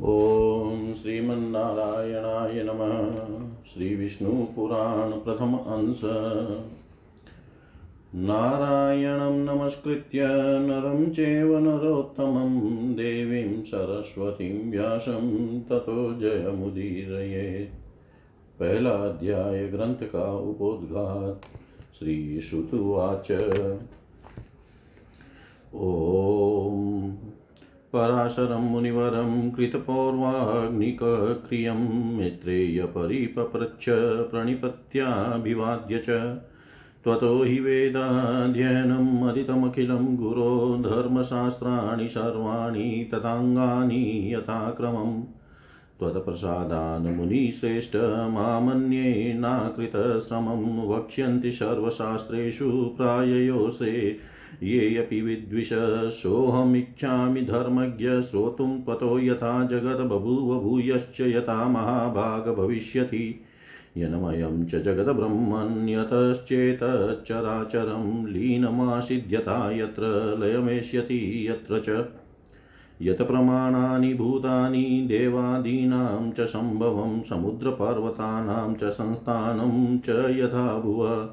ॐ श्रीमन्नारायणाय नमः। श्रीविष्णुपुराण प्रथम अंश। नारायणं नमस्कृत्य नरं चैव नरोत्तमं देवीं सरस्वतीं व्यासं ततो जयमुदीरयेत्। पहला अध्याय ग्रंथ का उपोद्घात। श्रीश्रुतुवाच ॐ पराशरं मुनिवरं कृतपौर्वाग्निकक्रियं मित्रेयपरिपप्रच्छ प्रणिपत्याभिवाद्य च। त्वतो हि वेदाध्ययनम् अदितमखिलं गुरो धर्मशास्त्राणि सर्वाणि तथाङ्गानि यथाक्रमम् त्वत्प्रसादान् मुनिश्रेष्ठ मामन्ये नाकृतश्रमं वक्ष्यन्ति सर्वशास्त्रेषु प्राययोस्ते येऽपि विद्विष। सोऽहमिच्छामि धर्मज्ञ श्रोतुं त्वतो यथा जगत् बभूव भूयश्च यथा महाभाग भविष्यति। यन्मयं च जगद्ब्रह्मण्यतश्चेतच्चराचरं लीनमासिद्यथा यत्र लयमेष्यति यत्र च। यत् प्रमाणानि भूतानि देवादीनां च सम्भवं समुद्रपर्वतानां च संस्थानं च यथा भुव।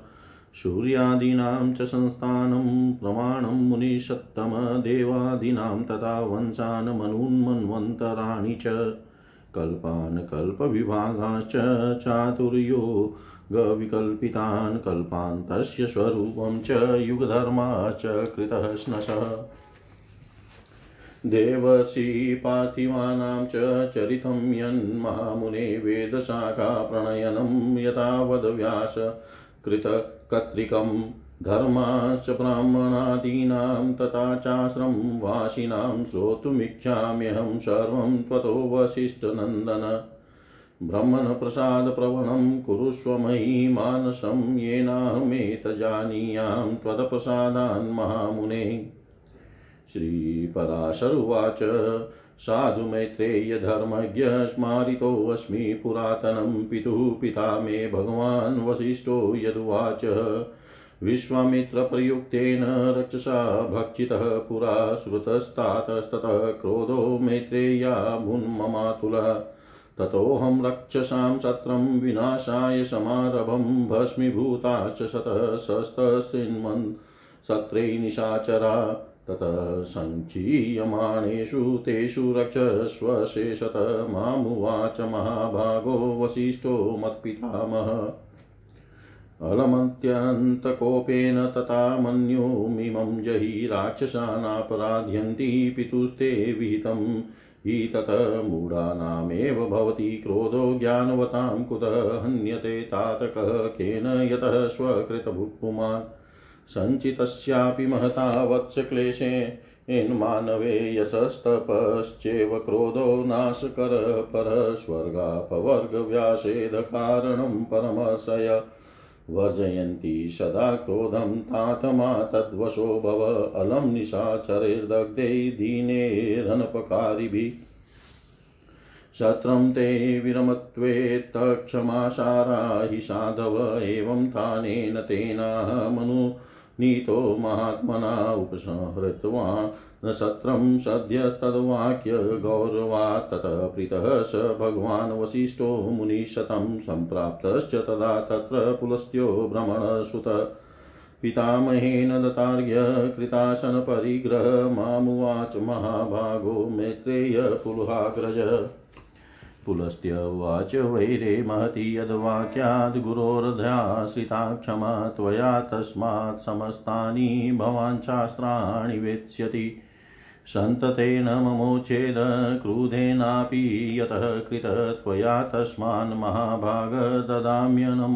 सूर्यादीनां च संस्थानं प्रमाणं मुनिषत्तमदेवादीनां तथा वंशान् मनुन्मन्वन्तराणि च। कल्पान् कल्पविभागाश्च चातुर्यो गविकल्पितान् कल्पान् तस्य स्वरूपं च युगधर्माश्च कृतः स्नशः। देवसी पार्थिवानां च चरितं यन्मामुने वेदशाखाप्रणयनं यथावद्व्यास। कृतकर्तृकं धर्माश्च ब्राह्मणादीनां तथा चाश्रं वासिनां श्रोतुमिच्छाम्यहं सर्वं त्वतो वसिष्ठनन्दन। ब्रह्मणप्रसादप्रवणं कुरुष्व मयि मानसं येनाहमेतजानीयां त्वत्प्रसादान् महामुने। श्रीपराशरुवाच साधु मैत्रेय धर्मज्ञ स्मारितोऽस्मि पुरातनं पितुः पिता मे भगवान् वसिष्ठो यदुवाच। विश्वामित्रप्रयुक्तेन रक्षसा भक्षितः पुरा श्रुतस्तातस्ततः क्रोधो मैत्रेया भुन्ममातुलः। ततोऽहं रक्षसां सत्रं विनाशाय समारभं भस्मीभूताश्च शतः शस्तसिन्मन् सत्रे निशाचरा। ततः सञ्चीयमाणेषु तेषु रक्षस्वशेषत मामुवाच महाभागो वसिष्ठो मत्पितामह। अलमत्यन्तकोपेन तथा मन्युमिमं जहि राक्षसानापराध्यन्ति पितुस्ते विहितं हि ततः भवति क्रोधो ज्ञानवतां कुतः हन्यते तातकः केन यतः स्वकृतभुक्पुमान् सञ्चितस्यापि महता वत्सक्लेशेन्मानवे यशस्तपश्चेव क्रोधो नाशकर परस्वर्गापवर्गव्यासेदकारणं परमशय। वर्जयन्ति सदा क्रोधं तातमा तद्वशो भव अलं निशाचरैर्दग्धै दीनेरनपकारिभिः शत्रं ते विरमत्वेत्तक्षमाशारा हि साधव, एवं तानेन तेनाहमनु नीतो महात्मना उपसंहृतवान्। सत्रं सद्यस्तद्वाक्य गौरवात् ततः प्रीतः स भगवान् वसिष्ठो मुनिशतं सम्प्राप्तश्च तदा तत्र पुलस्त्यो भ्रमणसुत। पितामहेन दतार्घ्य कृतासनपरिग्रह मामुवाच महाभागो मैत्रेय पुलहाग्रज। पुलस्त्य उवाच वैरे महति यद्वाक्याद् गुरोर्ध्याश्रिता क्षमा त्वया तस्मात् समस्तानि भवान् शास्त्राणि वेत्स्यति। सन्ततेन ममोच्छेद क्रुधेनापि यतः कृत त्वया तस्मान् महाभाग ददाम्यनं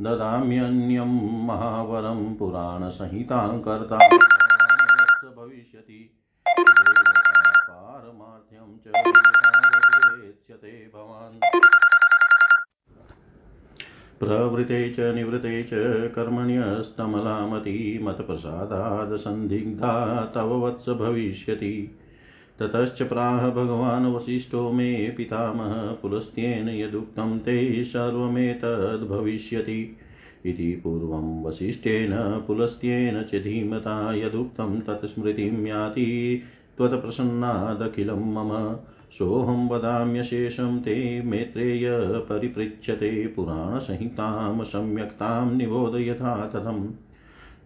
ददाम्यन्यं महावरं पुराणसंहितां कर्ता। वेत्स्यते भवान्। प्रवृते च, निवृते च, कर्मण्यस्तमलामति मत्प्रसादाद् सन्दिग्धा तव वत्स भविष्यति। ततश्च प्राह भगवान् वसिष्ठो मे पितामह पुलस्त्येन यदुक्तं ते सर्वमेतद्भविष्यति इति पूर्वं वसिष्ठेन पुलस्त्येन च धीमता, यदुक्तं तत् स्मृतिं याति, त्वत्प्रसन्नादखिलं मम। सोऽहं वदाम्यशेषं ते मेत्रेय परिपृच्छते, पुराणसंहितां सम्यक्तां निबोध यथा तथम्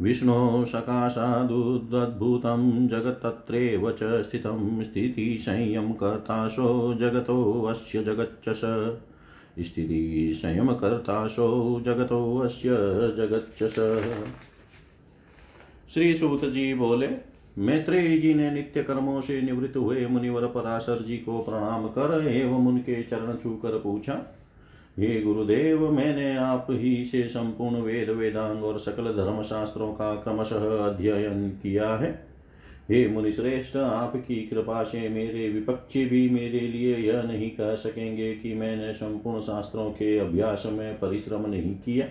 विष्णो सकाशादुद्भूतं जगत्तत्रैव च स्थितं स्थितिसंयं कर्ताशो जगतोऽस्य जगच्च स्थितिसंयमकर्ताशो जगतोऽस्य जगच्च श्री सूत जी बोले मैत्रेय जी ने नित्य कर्मों से निवृत्त हुए मुनिवर पराशर जी को प्रणाम कर एवं उनके चरण छूकर पूछा, हे गुरुदेव, मैंने आप ही से संपूर्ण वेद, वेदांग और सकल धर्म शास्त्रों का क्रमशः अध्ययन किया है। हे मुनिश्रेष्ठ, आपकी कृपा से मेरे विपक्षी भी मेरे लिए यह नहीं कह सकेंगे कि मैंने संपूर्ण शास्त्रों के अभ्यास में परिश्रम नहीं किया।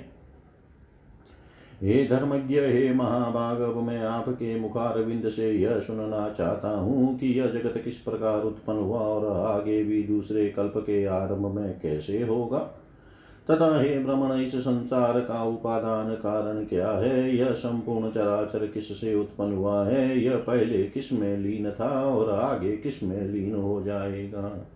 हे धर्मज्ञ, हे महाभागव, मैं आपके मुखारविंद से यह सुनना चाहता हूँ कि यह जगत किस प्रकार उत्पन्न हुआ और आगे भी दूसरे कल्प के आरंभ में कैसे होगा? तथा हे भ्रमण इस संसार का उपादान कारण क्या है? यह संपूर्ण चराचर किस से उत्पन्न हुआ है? यह पहले किसमें लीन था और आगे किसमें लीन हो जाएगा?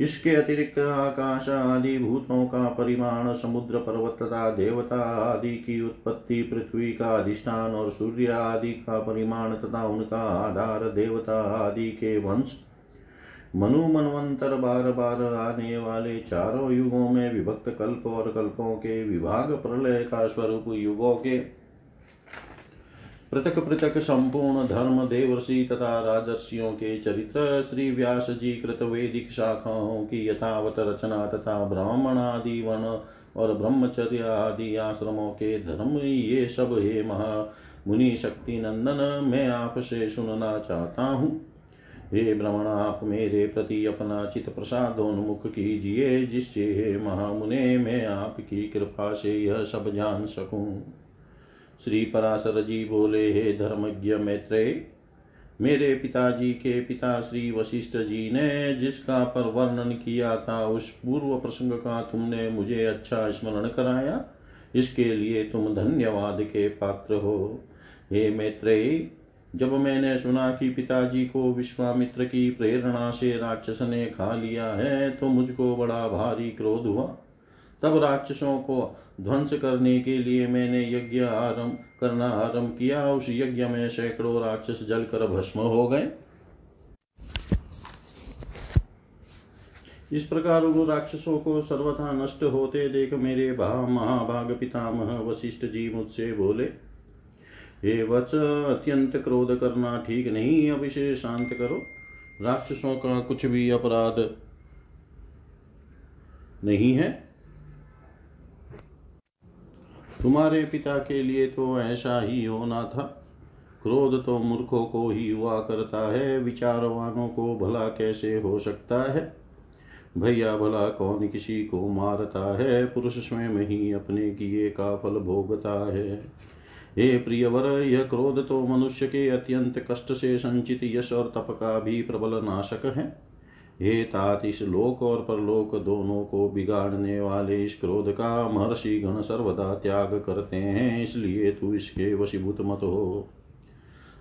इसके अतिरिक्त आकाश आदि भूतों का परिमाण, समुद्र पर्वत तथा देवता आदि की उत्पत्ति, पृथ्वी का अधिष्ठान और सूर्य आदि का परिमाण तथा उनका आधार देवता आदि के वंश। मनु मनवंतर बार बार आने वाले चारों युगों में विभक्त कल्प और कल्पों के विभाग प्रलय का स्वरूप युगों के पृथक पृथक संपूर्ण धर्म देवर्षि तथा राजर्षियों के चरित्र श्री व्यास जी कृत वैदिक शाखाओं की यथावत रचना तथा ब्राह्मण आदि वन और ब्रह्मचर्य आदि आश्रमों के धर्म ये सब हे महा मुनि शक्ति नंदन, मैं आपसे सुनना चाहता हूँ। हे भ्रमण आप मेरे प्रति अपना चित प्रसादोन्मुख कीजिए, जिससे हे महामुने, मैं आपकी कृपा से यह सब जान सकूँ। श्री पराशर जी बोले हे धर्मज्ञ मैत्रेय, मेरे पिताजी के पिता श्री वशिष्ठ जी ने जिसका पर वर्णन किया था, उस पूर्व प्रसंग का तुमने मुझे अच्छा स्मरण कराया। इसके लिए तुम धन्यवाद के पात्र हो। हे मैत्रेय, जब मैंने सुना कि पिताजी को विश्वामित्र की प्रेरणा से राक्षस ने खा लिया है तो मुझको बड़ा भारी क्रोध हुआ। तब राक्षसों को ध्वंस करने के लिए मैंने यज्ञ आरंभ करना आरंभ किया। उस यज्ञ में सैकड़ों राक्षस जलकर भस्म हो गए। इस प्रकार उन राक्षसों को सर्वथा नष्ट होते देख मेरे भा महाभाग पितामह वशिष्ठ जी मुझसे बोले, हे वच अत्यंत क्रोध करना ठीक नहीं, अब इसे शांत करो। राक्षसों का कुछ भी अपराध नहीं है। तुम्हारे पिता के लिए तो ऐसा ही होना था। क्रोध तो मूर्खों को ही हुआ करता है, विचारवानों को भला कैसे हो सकता है? भैया, भला कौन किसी को मारता है? पुरुष स्वयं ही अपने किए का फल भोगता है। हे प्रियवर, यह क्रोध तो मनुष्य के अत्यंत कष्ट से संचित यश और तप का भी प्रबल नाशक है। हे तात इस लोक और परलोक, दोनों को बिगाड़ने वाले इस क्रोध का महर्षि गण सर्वदा त्याग करते हैं, इसलिए तू इसके वशीभूत मत हो।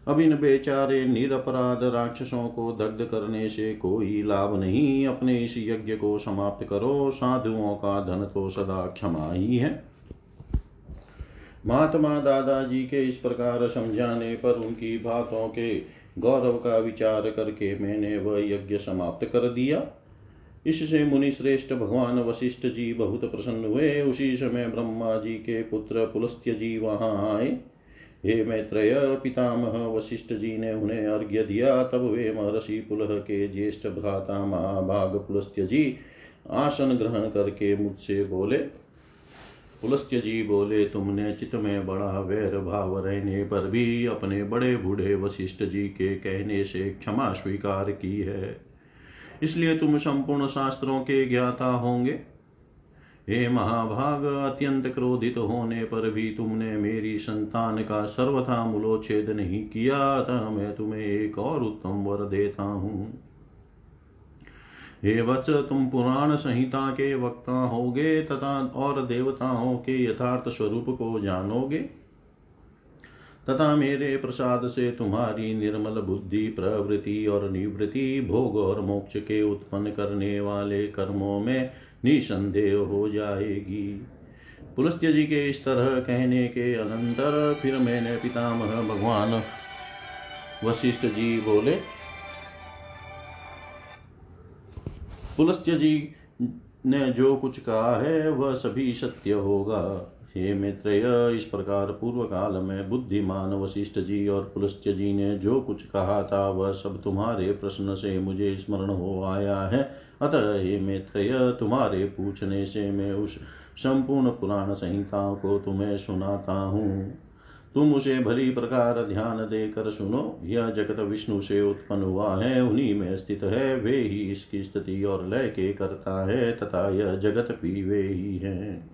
अब इन बेचारे निरपराध राक्षसों को दग्ध करने से कोई लाभ नहीं। अपने इस यज्ञ को समाप्त करो, साधुओं का धन तो सदा क्षमा ही है। महात्मा दादाजी के इस प्रकार समझाने पर उनकी बातों के गौरव का विचार करके मैंने वह यज्ञ समाप्त कर दिया। इससे मुनि श्रेष्ठ भगवान वशिष्ठ जी बहुत प्रसन्न हुए। उसी समय ब्रह्मा जी के पुत्र पुलस्त्य जी वहाँ आए। हे मैत्रेय, पितामह, वशिष्ठ जी ने उन्हें अर्घ्य दिया। तब वे महर्षि पुलह के ज्येष्ठ भ्राता महाभाग पुलस्त्य जी आसन ग्रहण करके मुझसे बोले पुलस्त्य जी बोले, तुमने चित्त में बड़ा वैर भाव रहने पर भी अपने बड़े बूढ़े वशिष्ठ जी के कहने से क्षमा स्वीकार की है। इसलिए तुम संपूर्ण शास्त्रों के ज्ञाता होंगे। हे महाभाग, अत्यंत क्रोधित होने पर भी तुमने मेरी संतान का सर्वथा मूलोच्छेद नहीं किया, अतः मैं तुम्हें एक और उत्तम वर देता हूँ। हे वत्स, तुम पुराण संहिता के वक्ता होगे तथा और देवताओं के यथार्थ स्वरूप को जानोगे? तथा मेरे प्रसाद से तुम्हारी निर्मल बुद्धि, प्रवृत्ति और निवृत्ति, भोग और मोक्ष के उत्पन्न करने वाले कर्मों में निसंदेह हो जाएगी। पुलस्त्य जी के इस तरह कहने के अनंतर फिर मैंने पितामह भगवान, वशिष्ठ जी बोले पुलस्त्य जी ने जो कुछ कहा है, वह सभी सत्य होगा। हे मित्रेय, इस प्रकार पूर्व काल में बुद्धिमान वशिष्ठ जी और पुलस्त्य जी ने जो कुछ कहा था, वह सब तुम्हारे प्रश्न से मुझे स्मरण हो आया है। अतः हे मित्रेय, तुम्हारे पूछने से मैं उस संपूर्ण पुराण संहिताओं को तुम्हें सुनाता हूँ। तुम उसे भली प्रकार ध्यान देकर सुनो। यह जगत विष्णु से उत्पन्न हुआ है, उन्हीं में स्थित है। वे ही इसकी स्थिति और लय के करता है, तथा यह जगत भी वे ही है।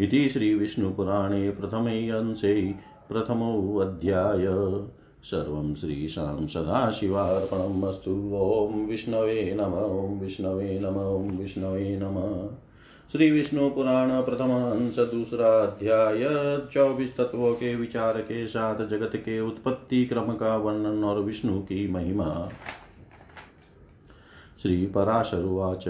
इति श्रीविष्णुपुराणे प्रथमे अंशे प्रथमोऽध्याय सर्वं श्रीशां सदाशिवार्पणम् अस्तु। ॐ विष्णवे नम, ॐ विष्णवे नम, ॐ विष्णवे नमः। श्री विष्णु पुराण प्रथम अंश दूसरा अध्याय चौबीस तत्वों के विचार के साथ जगत के उत्पत्ति क्रम का वर्णन और विष्णु की महिमा। श्री पराशरुवाच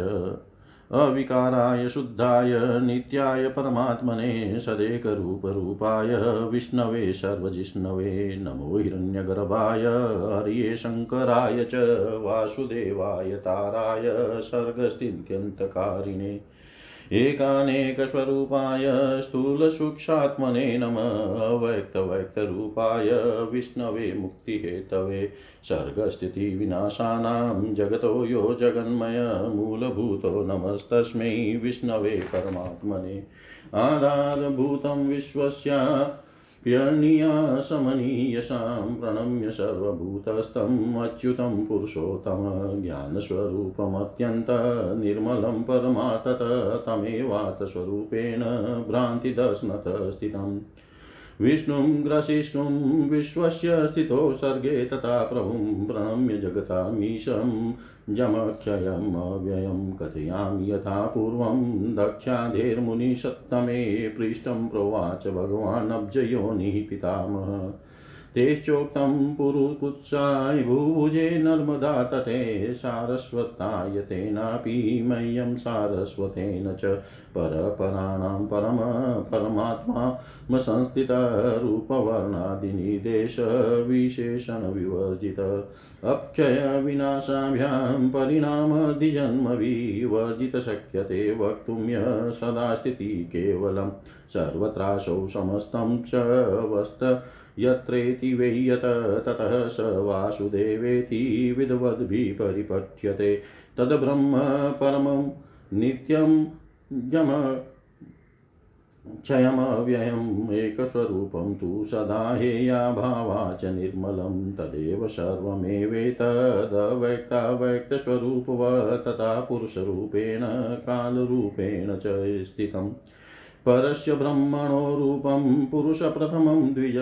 अविकाराय शुद्धाय नित्याय परमात्मने सदेकरूपरूपाय विष्णवे सर्वजिष्णवे नमो हिरण्यगर्भाय, हर्ये शङ्कराय च वासुदेवाय ताराय सर्गस्थित्यन्तकारिणे एकानेकस्वरूपाय स्थूलसूक्षात्मने नमः। अव्यक्तव्यक्तरूपाय विष्णवे मुक्तिहेतवे। सर्गस्थितिविनाशानां जगतो यो जगन्मय। मूलभूतो नमस्तस्मै विष्णवे परमात्मने। आधारभूतं विश्वस्य प्यणीयासमनीयसां प्रणम्य सर्वभूतस्थम् अच्युतं पुरुषोत्तम ज्ञानस्वरूपमत्यन्तनिर्मलं परमातत तमेवातस्वरूपेण भ्रान्तिदर्शनतः स्थितम्। विष्णुं ग्रसिष्णुं विश्वस्य स्थितो सर्गे तथा प्रभुं प्रणम्य जगतामीशं जमक्षयम् अव्ययं कथयामि यथा पूर्वं दक्षाधेर्मुनिसत्तमे पृष्ठं प्रोवाच भगवान् अब्जयोनिः पितामह। तेश्चोक्तं पुरुकुत्साय भुभुजे नर्मदा तटे सारस्वताय तेनापि मह्यं सारस्वतेन च परपराणां परम परमात्मा संस्थितरूपवर्णादिनिदेशविशेषणविवर्जित अक्षयविनाशाभ्यां परिणामधिजन्मविवर्जित शक्यते वक्तुं य सदा स्थितिः केवलं सर्वत्रासौ समस्तं च वस्त यत्रेति वै यत ततः स वासुदेवेति विद्वद्भिः परिपठ्यते तद्ब्रह्म परमं नित्यं यम क्षयमव्ययम् एकस्वरूपं तु सदा हेयाभावा च निर्मलं तदेव सर्वमेवेतदव्यक्ताव्यक्तस्वरूपव तथा पुरुषरूपेण, कालरूपेण च स्थितम् परस्य ब्रह्मणो रूपं पुरुषप्रथमं द्विज,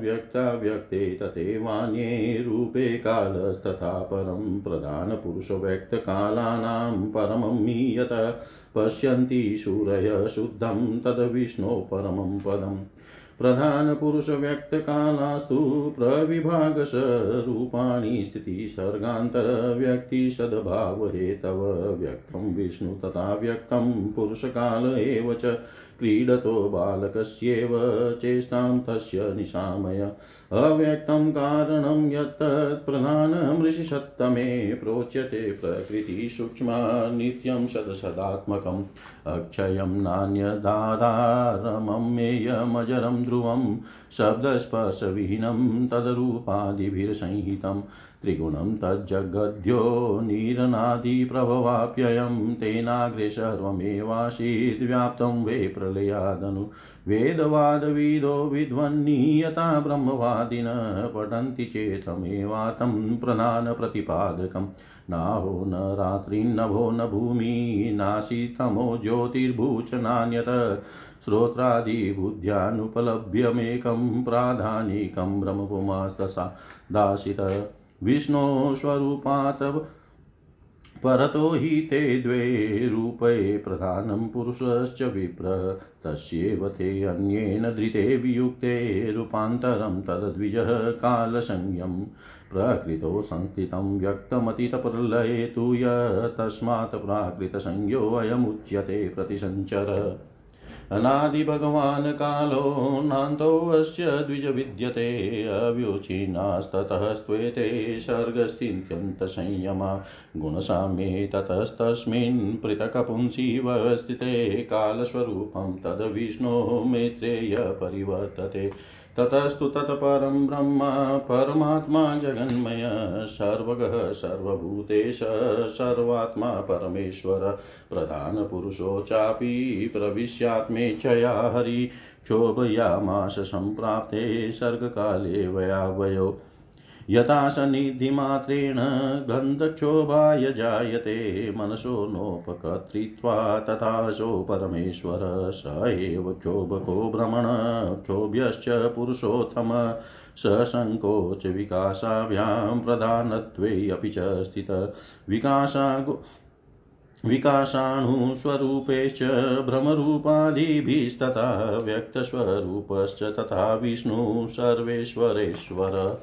व्यक्ताव्यक्ते तथैवान्ये रूपे कालस्तथा परं प्रधानपुरुषव्यक्तकालानां परमं मीयत। पश्यन्ति शूरय शुद्धं तद्विष्णो परमं पदम्। प्रधानपुरुषव्यक्तकालास्तु प्रविभागस्वरूपाणि स्थितिसर्गान्तव्यक्तिसद्भावहेतव व्यक्तं विष्णु तथा व्यक्तं पुरुषकाल एव च क्रीडतो बालकस्येव चेष्टां तस्य निशामय। अव्यक्तं कारणं यत्तत् प्रधानमृषिषत्तमे प्रोच्यते प्रकृतिसूक्ष्मा नित्यं सदसदात्मकम्। अक्षयं नान्यदाधारममेयमजरं ध्रुवं शब्दस्पर्शविहीनं तदरूपादिभिर्संहितं। त्रिगुणं तज्जगद्यो नीरनादिप्रभवाप्ययं तेनाग्रे सर्वमेवासीत् व्याप्तं वे प्रलयादनु। वेदवादविदो विद्वन्नीयता ब्रह्मवादिन पठन्ति चेतमेवातं प्रधानप्रतिपादकम् नाहो न रात्रिन्नभो न भूमि नाशितमो ज्योतिर्भूच नान्यत श्रोत्रादिबुद्ध्यानुपलभ्यमेकं प्राधानिकं ब्रह्मपुमास्तसा दाशित विष्णो स्वरूपात् परतो हि ते द्वे रूपे प्रधानं पुरुषश्च विप्र, तस्यैव ते अन्येन धृते वियुक्ते रूपान्तरं तद्विजः कालसंज्ञं। प्रकृतो संस्थितं व्यक्तमतितप्रलये तु य, तस्मात् प्राकृतसंज्ञोऽयमुच्यते प्रतिसञ्चर। अनादिभगवान् कालो नान्तोऽस्य द्विज विद्यते अव्युचिनास्ततः स्त्वेते सर्गस्थित्यन्तसंयमा गुणसाम्ये ततस्तस्मिन् पृथक्पुंसीव स्थिते कालस्वरूपं तद्विष्णो मेत्रेय परिवर्तते। ततस्तु तत्परं ब्रह्म, परमात्मा जगन्मय, सर्वगः, सर्वभूतेश, सर्वात्मा परमेश्वर प्रधानपुरुषो चापि प्रविश्यात्मेच्छया हरि, क्षोभयामास सम्प्राप्ते सर्गकाले वयावयो। यथा सन्निधिमात्रेण गन्धक्षोभाय जायते, मनसो नोपकर्तृत्वा तथासो परमेश्वर, स एव क्षोभको भ्रमण, क्षोभ्यश्च पुरुषोत्तम ससङ्कोच विकासाभ्यां प्रधानत्वे अपि च स्थित। विकासा विकासाणुस्वरूपेश्च भ्रमरूपादिभिस्तथा, व्यक्तस्वरूपश्च तथा विष्णु सर्वेश्वरेश्वर।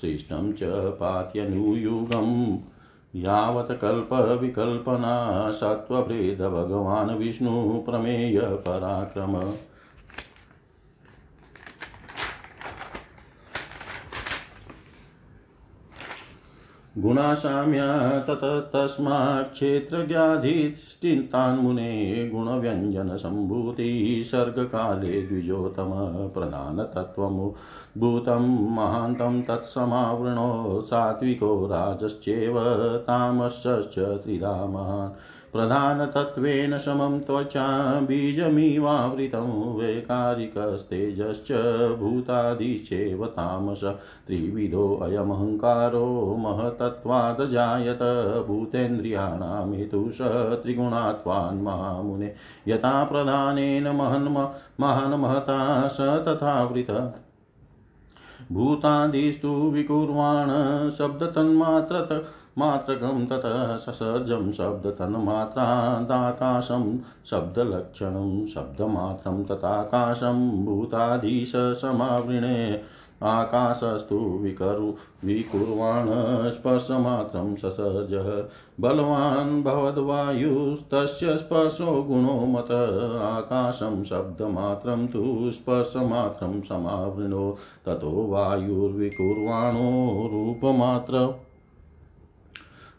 सृष्टं च पात्यनुयुगं यावत् कल्पविकल्पना सत्त्वभेद भगवान् विष्णु प्रमेय गुणासाम्या तत क्षेत्रज्ञाधिष्ठितान्मुने गुणव्यञ्जनसम्भूतिः सर्गकाले द्विजोतम प्रधानतत्त्वमुद्भूतं महान्तं तत्समावृणो सात्विको राजश्चेव तामसश्च त्रिधा प्रधानतत्त्वेन समं त्वचा बीजमिवावृतं वैकारिकस्तेजश्च भूतादिश्चेव तामस। त्रिविधोऽयमहङ्कारो महतत्त्वात् जायत भूतेन्द्रियाणां हेतुष त्रिगुणात्वान् महामुने यथा प्रधानेन महन् महान् महता स तथावृत भूतादिस्तु विकुर्वाण शब्दतन्मात्रत मात्रकं ततः ससर्जं शब्दतन्मात्रादाकाशं शब्दलक्षणं शब्दमात्रं तथाकाशं भूताधीश समावृणे। आकाशस्तु विकरु, विकुर्वाण स्पर्शमात्रं ससर्जः। बलवान् भवद्वायुस्तस्य स्पर्शो गुणो मत, आकाशं शब्दमात्रं तु स्पर्शमात्रं समावृणो। ततो वायुर्विकुर्वाणो रूपमात्र।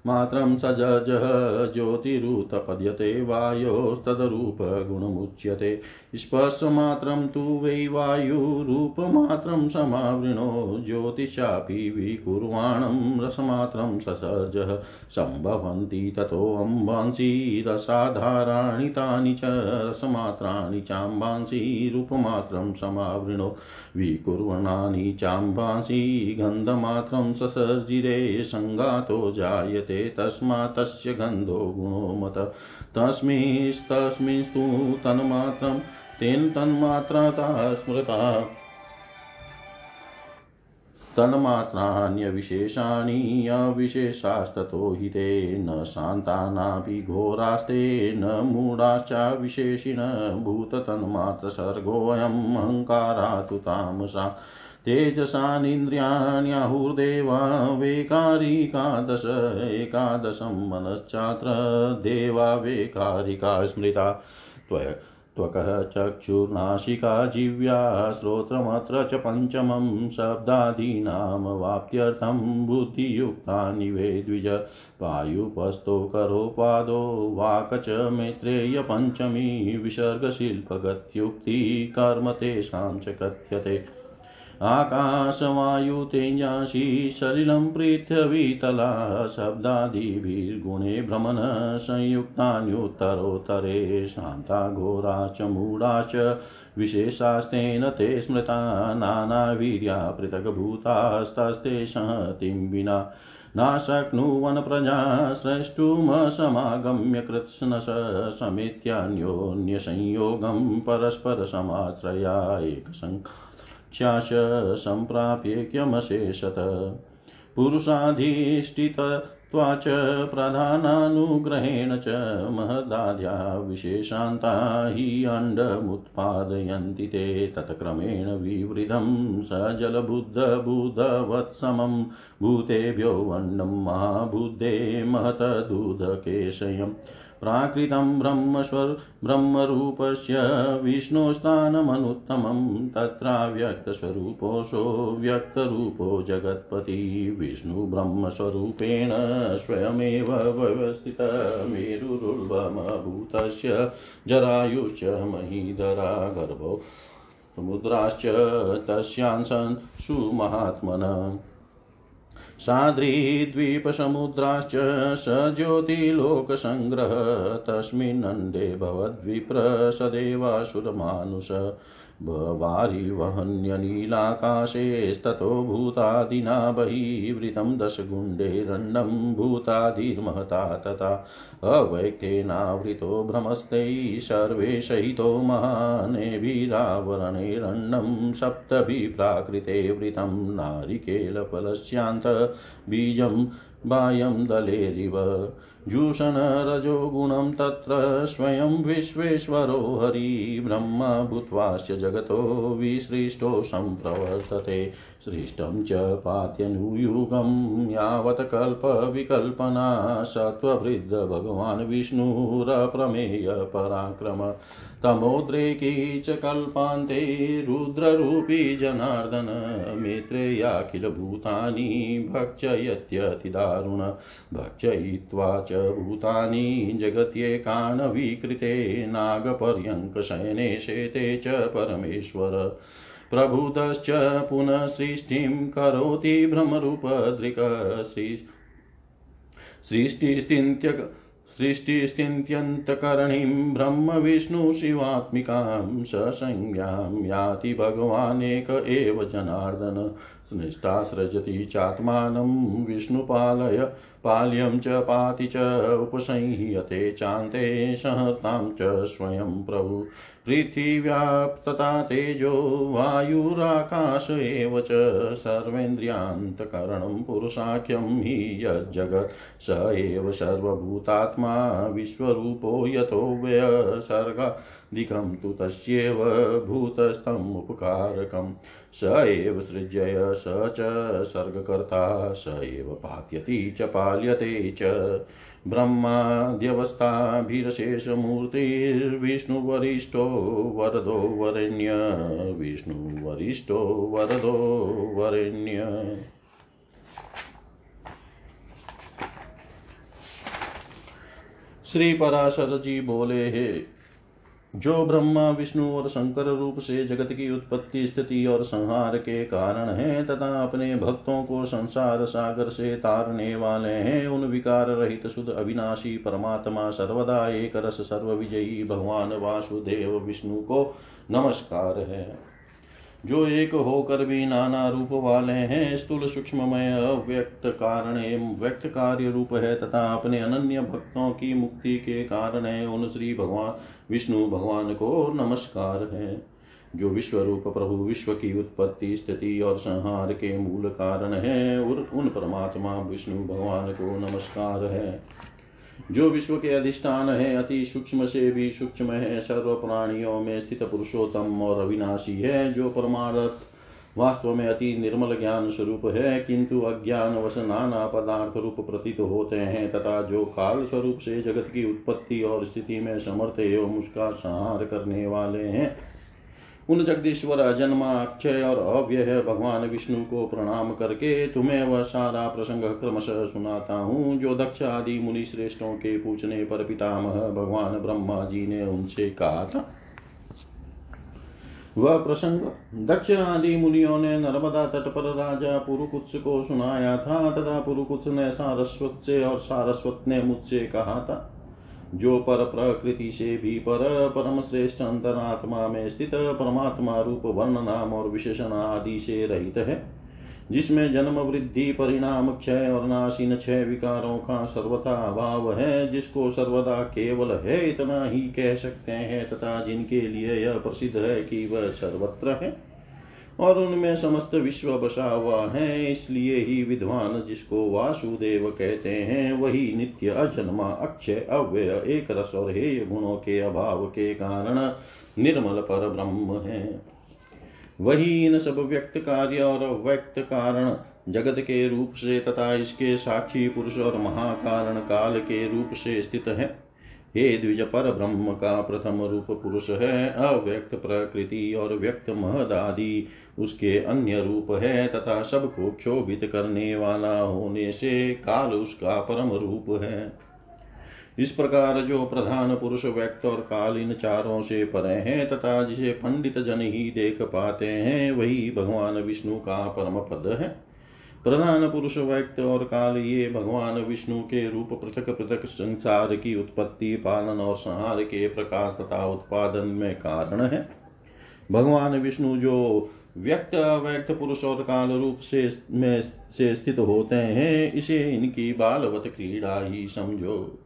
मात्रं सजजः ज्योतिरुत्पद्यते वायोस्तदरूपगुणमुच्यते। स्पर्शमात्रं तु वै वायुरूपमात्रं समावृणो, ज्योतिषापि विकुर्वाणं रसमात्रं ससर्जः सम्भवन्ति ततोऽम्बांसि रसाधाराणि तानि च, रसमात्राणि चाम्बांसि रूपमात्रं समावृणो। विकुर्वणानि चाम्बांसि गन्धमात्रं ससर्जिरे सङ्गातो जायते तस्मात् तस्य गन्धो गुणो मत तस्मिंस्तस्मिंस्तु तन्मात्रं तेन तन्मात्रता स्मृता। तन्मात्राण्यविशेषाणि अविशेषास्ततो हि ते न शान्तानापि घोरास्ते न मूढाश्चाविशेषिण भूततन्मात्रसर्गोऽयम् अहङ्कारा तु तामसा तेजसानिन्द्रियाण्याहुर्देवा वेकारिकादश एकादशं मनश्चात्र देवा वेकारिका स्मृता त्वय त्वकः चक्षुर्नाशिका जीव्या श्रोत्रमत्र च पञ्चमं शब्दादीनां वाप्त्यर्थं बुद्धियुक्तानि वे द्विज वायुपस्थो करो पादो वाक च मैत्रेयपञ्चमी विसर्गशिल्पगत्युक्ति कर्म तेषां च कथ्यते। आकाशवायुतेजांसि सलिलं पृथिवीतला शब्दादिभिर्गुणे भ्रमण संयुक्तान्युत्तरोत्तरे शान्ताघोरा च मूढा च विशेषास्तेन ते स्मृता नानावीर्या पृथग्भूतास्तस्ते सहतिं विना नाशक्नुवन् प्रजा स्रष्टुमसमागम्य कृत्स्नश समेत्यान्योन्यसंयोगं परस्परसमाश्रया एकसङ्ख्या च सम्प्राप्येक्यमशेषत पुरुषाधिष्ठित त्वाच प्रधानानुग्रहेण च महदाद्या विशेषान्ता हि अण्डमुत्पादयन्ति ते तत्क्रमेण विवृधं स जलबुद्धबुधवत्समं भूतेभ्यो वण्डं महाबुद्धे महतदुदकेशयम्। प्राकृतं ब्रह्मस्वर ब्रह्मरूपस्य विष्णोस्थानमनुत्तमं तत्राव्यक्तस्वरूपोऽसो व्यक्तरूपो जगत्पति विष्णुब्रह्मस्वरूपेण स्वयमेव व्यवस्थितमेरुरुर्वमभूतस्य जरायुश्च महीधरा गर्भो समुद्राश्च तस्यांसन् सुमहात्मन साद्रीद्वीपसमुद्राश्च स ज्योतिलोकसङ्ग्रह तस्मिन्नण्डे भवद्विप्रसदेवासुरमानुष। वारिवहन्यनीलाकाशेस्ततो भूतादिना बहिवृतं दशगुण्डेरण्डं भूतादिर्महता तथा अवैक्तेनावृतो भ्रमस्तैः सर्वे सहितो महानेभिरावरणैरण्डं सप्तभिप्राकृते वृतं नारिकेलफलस्यान्त बीजं बाह्यं दलेरिव जूषणरजो गुणं तत्र स्वयं विश्वेश्वरो हरि ब्रह्म भूत्वास्य जगतो विसृष्टो सम्प्रवर्तते सृष्टं च पात्यनुयुगं यावत् कल्पविकल्पना सत्त्ववृद्ध भगवान् विष्णुरप्रमेय पराक्रम। तमोद्रेकी च कल्पान्ते रुद्ररूपी जनार्दन मेत्रेयाखिलभूतानि भक्षयत्यतिदारुण। भक्षयित्वा च भूतानि जगत्येकानविकृते नागपर्यङ्कशयने शेते च परमेश्वर। प्रभुतश्च पुनः सृष्टिं करोति भ्रमरूपदृक्। सृ, सृष्टिस्थिन्त्यक सृष्टिस्थित्यन्तकरणीं ब्रह्मविष्णुशिवात्मिकां ससंज्ञां, याति भगवानेक एव जनार्दन। स्निष्ठासृजति चात्मानं विष्णुपालय, पाल्यं च पाति च उपसंह्यते चान्ते सहतां च स्वयं प्रभु। पृथिव्याप्तता तेजो, वायुराकाश एव च, सर्वेन्द्रियान्तकरणं पुरुषाख्यं हि यज्जगत्। स एव सर्वभूतात्मा विश्वरूपो यतो व्यसर्गादिकं तु तस्यैव भूतस्थमुपकारकं स एव सृज्यय, स च सर्गकर्ता, स एव पात्यति च पाल्यते च। ब्रह्माद्यवस्थाभिरशेषमूर्तिर्विष्णुवरिष्ठो वरदो वरेण्य, विष्णुवरिष्ठो वरदो वरेण्य। श्री पराशर जी बोले, हे जो ब्रह्मा, विष्णु और शंकर रूप से जगत की उत्पत्ति स्थिति और संहार के कारण है तथा अपने भक्तों को संसार सागर से तारने वाले हैं, उन विकार रहित शुद्ध अविनाशी परमात्मा सर्वदा एक रस सर्व विजयी भगवान वासुदेव विष्णु को नमस्कार है। जो एक होकर भी नाना रूप वाले हैं, स्थूल सूक्ष्ममय अव्यक्त कारण एवं व्यक्त कार्य रूप है तथा अपने अनन्य भक्तों की मुक्ति के कारण है, उन श्री भगवान विष्णु भगवान को नमस्कार है। जो विश्व रूप प्रभु विश्व की उत्पत्ति, स्थिति और संहार के मूल कारण है और उन परमात्मा विष्णु भगवान को नमस्कार है। जो विश्व के अधिष्ठान है, अति सूक्ष्म से भी सूक्ष्म है, सर्व प्राणियों में स्थित पुरुषोत्तम और अविनाशी है, जो परमार्थ वास्तव में अति निर्मल ज्ञान स्वरूप है, किंतु अज्ञान वश नाना पदार्थ रूप प्रतीत होते हैं, तथा जो काल स्वरूप से जगत की उत्पत्ति और स्थिति में समर्थ एवं उसका संहार करने वाले हैं। उन जगदीश्वर अजन्मा अक्षय और अव्यय भगवान विष्णु को प्रणाम करके तुम्हें वह सारा प्रसंग क्रमशः सुनाता हूँ, जो दक्ष आदि मुनि श्रेष्ठों के पूछने पर पितामह भगवान ब्रह्मा जी ने उनसे कहा था। वह प्रसंग दक्ष आदि मुनियों ने नर्मदा तट पर राजा पुरुकुत्स को सुनाया था, तथा पुरुकुत्स ने सारस्वत से और सारस्वत ने मुझसे कहा था, जो पर प्रकृति से भी पर परम श्रेष्ठ अंतरात्मा में स्थित परमात्मा रूप, वर्ण, नाम और विशेषण आदि से रहित है। जिसमें जन्म वृद्धि, परिणाम क्षय और नाशीन छह विकारों का सर्वथा अभाव है, जिसको सर्वदा केवल है इतना ही कह सकते हैं तथा जिनके लिए यह प्रसिद्ध है कि वह सर्वत्र है और उनमें समस्त विश्व बसा हुआ है, इसलिए ही विद्वान जिसको वासुदेव कहते हैं, वही नित्य अजन्मा, अक्षय, अव्यय एक रस और हेय गुणों के अभाव के कारण निर्मल पर ब्रह्म है। वही इन सब व्यक्त कार्य और व्यक्त कारण जगत के रूप से तथा इसके साक्षी पुरुष और महाकारण काल के रूप से स्थित है। हे द्विज पर ब्रह्म का प्रथम रूप पुरुष है, अव्यक्त प्रकृति और व्यक्त महद आदि उसके अन्य रूप है तथा सबको क्षोभित करने वाला होने से काल उसका परम रूप है। इस प्रकार जो प्रधान पुरुष व्यक्त और काल इन चारों से परे हैं तथा जिसे पंडित जन ही देख पाते हैं, वही भगवान विष्णु का परम पद है। प्रधान पुरुष व्यक्त और काल ये भगवान विष्णु के रूप पृथक पृथक संसार की उत्पत्ति, पालन और संहार के प्रकाश तथा उत्पादन में कारण है। भगवान विष्णु जो व्यक्त अव्यक्त पुरुष और काल रूप से में से स्थित होते हैं, इसे इनकी बालवत क्रीड़ा ही समझो।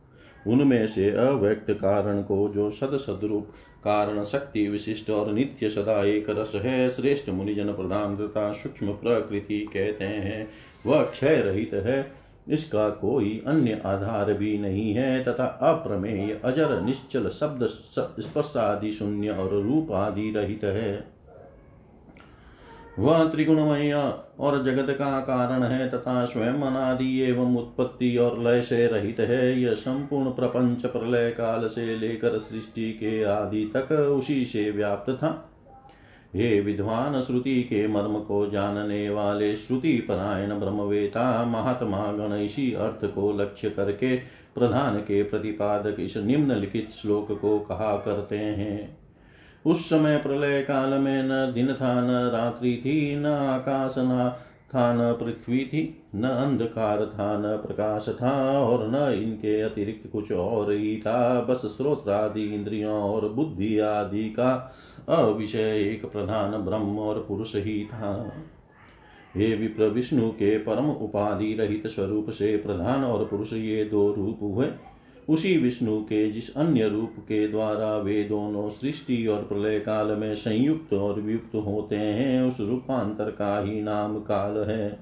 उनमें से अव्यक्त कारण को जो सद सदरूप कारण शक्ति विशिष्ट और नित्य सदा एक रस है, श्रेष्ठ मुनिजन प्रधान तथा सूक्ष्म प्रकृति कहते हैं, वह क्षय रहित है। इसका कोई अन्य आधार भी नहीं है तथा अप्रमेय, अजर, निश्चल, शब्द स्पर्श आदि शून्य और रूप आदि रहित है। वह त्रिगुणमय और जगत का कारण है तथा स्वयं अनादि एवं उत्पत्ति और लय से रहित है। यह संपूर्ण प्रपंच प्रलय काल से लेकर सृष्टि के आदि तक उसी से व्याप्त था। हे विद्वान, श्रुति के मर्म को जानने वाले श्रुति परायण ब्रह्मवेता, महात्मा गण इसी अर्थ को लक्ष्य करके प्रधान के प्रतिपादक इस निम्नलिखित श्लोक को कहा करते हैं। उस समय प्रलय काल में न दिन था, न रात्रि थी, न आकाश न था, न पृथ्वी थी, न अंधकार था, न प्रकाश था, और न इनके अतिरिक्त कुछ और ही था। बस स्रोत आदि, इंद्रियों और बुद्धि आदि का अविषय एक प्रधान ब्रह्म और पुरुष ही था। हे विप्र विष्णु के परम उपाधि रहित स्वरूप से प्रधान और पुरुष ये दो रूप हुए। उसी विष्णु के, जिस अन्य रूप के द्वारा वे दोनों सृष्टि और प्रलय काल में संयुक्त और वियुक्त होते हैं, उस रूपांतर का ही नाम काल है।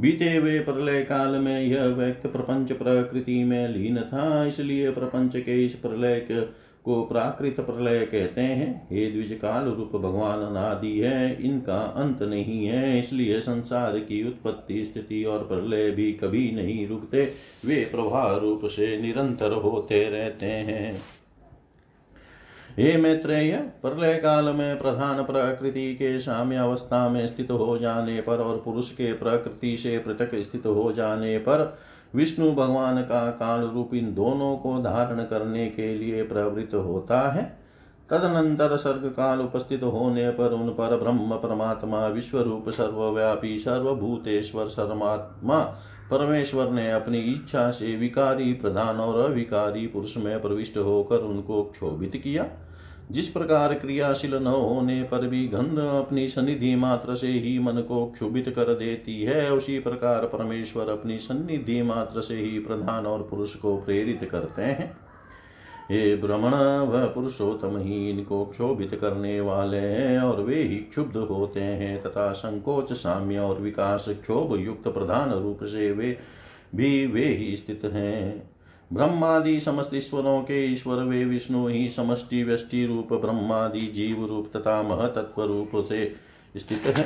बीते हुए प्रलय काल में यह व्यक्त प्रपंच प्रकृति में लीन था, इसलिए प्रपंच के इस प्रलय को प्राकृत प्रलय कहते हैं। हे द्विज काल रूप भगवान अनादि है, इनका अंत नहीं है, इसलिए संसार की उत्पत्ति स्थिति और प्रलय भी कभी नहीं रुकते, वे प्रवाह रूप से निरंतर होते रहते हैं। हे मैत्रेय, प्रलय काल में प्रधान प्रकृति के साम्य अवस्था में स्थित हो जाने पर और पुरुष के प्रकृति से पृथक स्थित हो जाने पर विष्णु भगवान का काल रूप इन दोनों को धारण करने के लिए प्रवृत्त होता है। तदनंतर सर्ग काल उपस्थित होने पर उन पर ब्रह्म परमात्मा विश्व रूप सर्वव्यापी, सर्वभूतेश्वर सर्मात्मा परमेश्वर ने अपनी इच्छा से विकारी, प्रधान और अविकारी पुरुष में प्रविष्ट होकर उनको क्षोभित किया। जिस प्रकार क्रियाशील न होने पर भी गंध अपनी सनिधि मात्र से ही मन को क्षुभित कर देती है, उसी प्रकार परमेश्वर अपनी सन्निधि मात्र से ही प्रधान और पुरुष को प्रेरित करते हैं। हे भ्रमण वह पुरुषोत्तम ही इनको क्षोभित करने वाले हैं और वे ही क्षुब्ध होते हैं तथा संकोच, साम्य और विकास क्षोभ युक्त प्रधान रूप से वे भी, वे ही स्थित हैं। ब्रह्मादि समस्त ईश्वरों के ईश्वर, वे विष्णु ही समष्टि, व्यष्टि रूप, ब्रह्मादि जीव रूप तथा महतत्व रूप से स्थित है।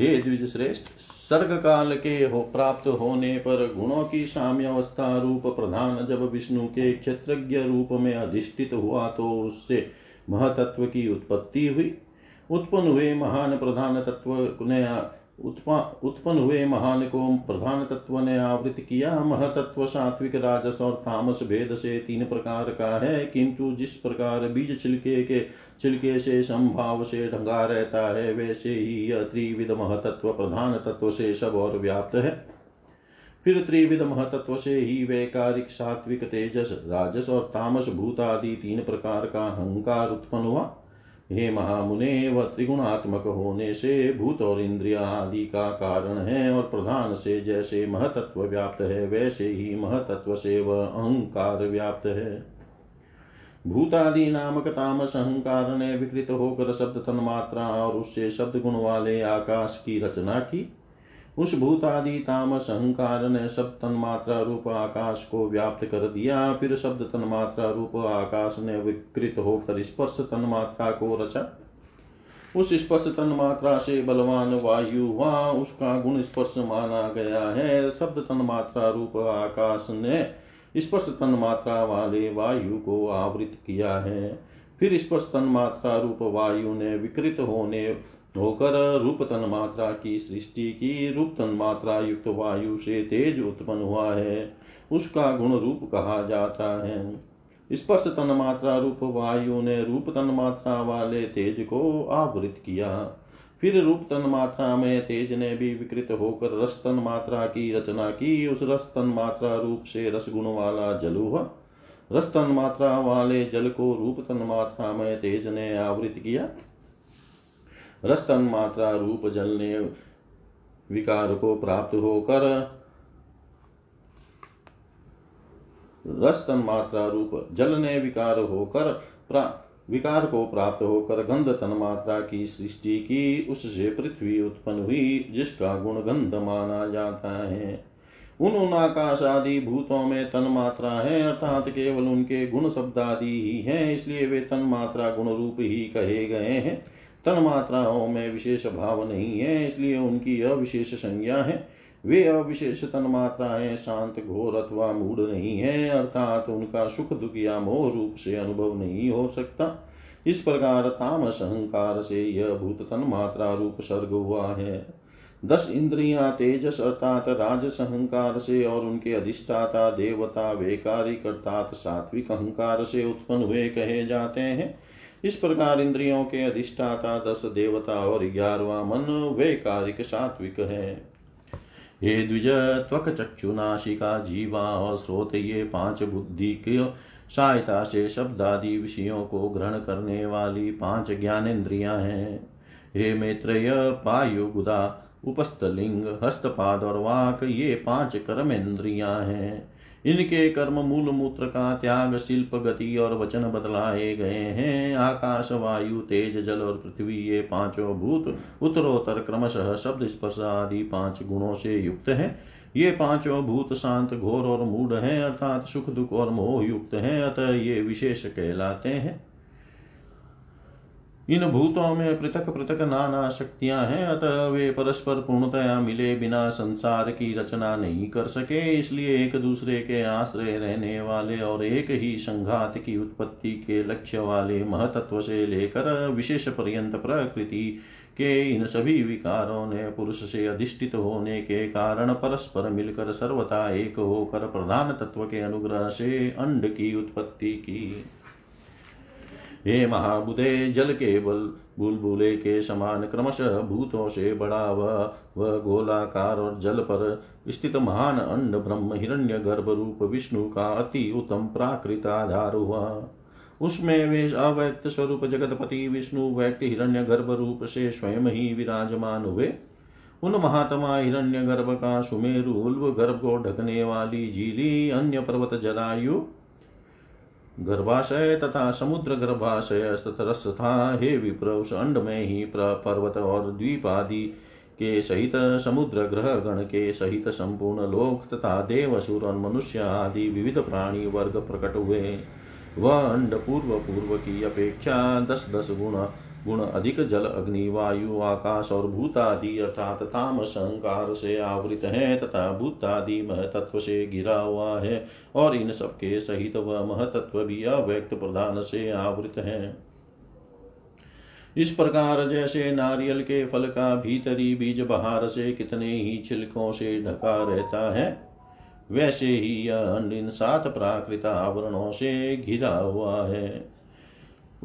हे द्विज श्रेष्ठ सर्ग काल के हो, प्राप्त होने पर गुणों की साम्य अवस्था रूप प्रधान जब विष्णु के क्षेत्रज्ञ रूप में अधिष्ठित हुआ तो उससे महतत्व की उत्पत्ति हुई। उत्पन्न हुए महान प्रधान तत्व ने उत्पन्न हुए महान को प्रधान तत्व ने आवृत किया महतत्व सात्विक राजस और तामस भेद से तीन प्रकार का है, किंतु जिस प्रकार बीज छिलके के, छिलके से संभाव से ढंगा रहता है, वैसे ही यह त्रिविध महतत्व प्रधान तत्व से सब और व्याप्त है। फिर त्रिविध महतत्व से ही वैकारिक सात्विक तेजस, राजस और तामस भूत आदि तीन प्रकार का अहंकार उत्पन्न हुआ। हे महामुने व त्रिगुणात्मक होने से भूत और इंद्रिया आदि का कारण है और प्रधान से जैसे महतत्व व्याप्त है, वैसे ही महतत्व से वह अहंकार व्याप्त है। भूतादि नामक तामस अहंकार ने विकृत होकर शब्द तन्मात्रा और उससे शब्द गुण वाले आकाश की रचना की। उस भूतादि तामस अहंकार ने शब्द तन्मात्रा रूप आकाश को व्याप्त कर दिया। फिर शब्द तन्मात्रा रूप आकाश ने विकृत होकर स्पर्श तन्मात्रा को रचा। उस स्पर्श तन्मात्रा से बलवान वायु हुआ। उसका गुण स्पर्श माना गया है। शब्द तन्मात्रा रूप आकाश ने स्पर्श तन्मात्रा वाले वायु को आवृत किया है। फिर स्पर्श तन्मात्रा रूप वायु ने विकृत होने होकर रूप तन मात्रा की सृष्टि की रूप तन मात्रा युक्त वायु से तेज उत्पन्न हुआ है। उसका गुण रूप कहा जाता है। स्पर्श तन मात्रा रूप वायु ने रूप तन मात्रा वाले तेज को आवृत किया। फिर रूप तन मात्रा में तेज ने भी विकृत होकर रस तन मात्रा की रचना की। उस रस तन मात्रा रूप से रस गुण वाला जल हुआ। रस तन मात्रा वाले जल को रूप तन मात्रा में तेज ने आवृत किया। रस्तन मात्रा रूप जल ने विकार को प्राप्त होकर रस्तन मात्रा रूप जल ने विकार होकर विकार को प्राप्त होकर गंध तन मात्रा की सृष्टि की, उससे पृथ्वी उत्पन्न हुई, जिसका गुण गंध माना जाता है। उन उन आकाश आदि भूतों में तन मात्रा है, अर्थात केवल उनके गुण शब्द आदि ही है, इसलिए वे तन मात्रा गुण रूप ही कहे गए हैं। तन मात्राओं में विशेष भाव नहीं है, इसलिए उनकी अविशेष संज्ञा है। वे अविशेष तन मात्राएँ शांत, घोर अथवा मूड नहीं है, अर्थात उनका सुख दुख या मोह रूप से अनुभव नहीं हो सकता। इस प्रकार तामस अहंकार से यह भूत तन मात्रा रूप सर्ग हुआ है। दस इंद्रिया तेजस, अर्थात राजस अहंकार से और उनके अधिष्ठाता, देवता, वेकारिक, अर्थात सात्विक अहंकार से उत्पन्न हुए कहे जाते हैं। इस प्रकार इंद्रियों के अधिष्ठाता, दस देवता और ग्यारहवा मन वे कारिक सात्विक है। हे द्विज, त्वक चक्षुनाशिका जीवा और स्रोत ये पाँच बुद्धि की सहायता से शब्द आदि विषयों को ग्रहण करने वाली पाँच ज्ञानेन्द्रियाँ हैं। हे मैत्रेय, पायु, गुदा, उपस्थलिंग, हस्तपाद और वाक ये पाँच कर्म कर्मेंद्रियाँ हैं। इनके कर्म मूल मूत्र का त्याग, शिल्प, गति और वचन बदलाए गए हैं। आकाश, वायु, तेज, जल और पृथ्वी, ये पाँचों भूत उत्तरोत्तर क्रमशः शब्द स्पर्श आदि पाँच गुणों से युक्त है। ये पाँचों भूत शांत, घोर और मूढ़ हैं, अर्थात सुख, दुख और मोह युक्त हैं। अतः ये विशेष कहलाते हैं। इन भूतों में पृथक पृथक नाना शक्तियाँ हैं, अतः वे परस्पर पूर्णतया मिले बिना संसार की रचना नहीं कर सके। इसलिए एक दूसरे के आश्रय रहने वाले और एक ही संघात की उत्पत्ति के लक्ष्य वाले महतत्व से लेकर विशेष पर्यंत प्रकृति के इन सभी विकारों ने पुरुष से अधिष्ठित होने के कारण परस्पर मिलकर सर्वथा एक होकर प्रधान तत्व के अनुग्रह से अंड की उत्पत्ति की। हे महाबुदे जल के बल बुलबुले के समान क्रमशः भूतों से बड़ा वह वह गोलाकार और जल पर स्थित महान अंड ब्रह्म हिरण्य गर्भ रूप विष्णु का अति उत्तम प्राकृत आधार हुआ। उसमें वे अव्यक्त स्वरूप जगतपति विष्णु व्यक्त हिरण्य गर्भ रूप से स्वयं ही विराजमान हुए। उन महात्मा हिरण्य गर्भ का सुमेरु उल्व गर्भ को ढकने वाली झीली, अन्य पर्वत जलायु गर्भाशय तथा समुद्र गर्भाशय तथा था हे विप्र उस अंड में ही पर्वत और द्वीप आदि के सहित समुद्र ग्रह गण के सहित संपूर्ण लोक तथा देव असुर और मनुष्य आदि विविध प्राणी वर्ग प्रकट हुए। वह अंड पूर्व पूर्व की अपेक्षा दस दस गुण गुण अधिक जल अग्नि, वायु, आकाश और भूतादि अर्थात तामस संकार से आवृत है तथा भूतादि महतत्व से गिरा हुआ है और इन सबके सहित वह महतत्व भी अव्यक्त प्रधान से आवृत है। इस प्रकार जैसे नारियल के फल का भीतरी बीज बहार से कितने ही छिलकों से ढका रहता है, वैसे ही यह इन सात प्राकृत आवरणों से घिरा हुआ है।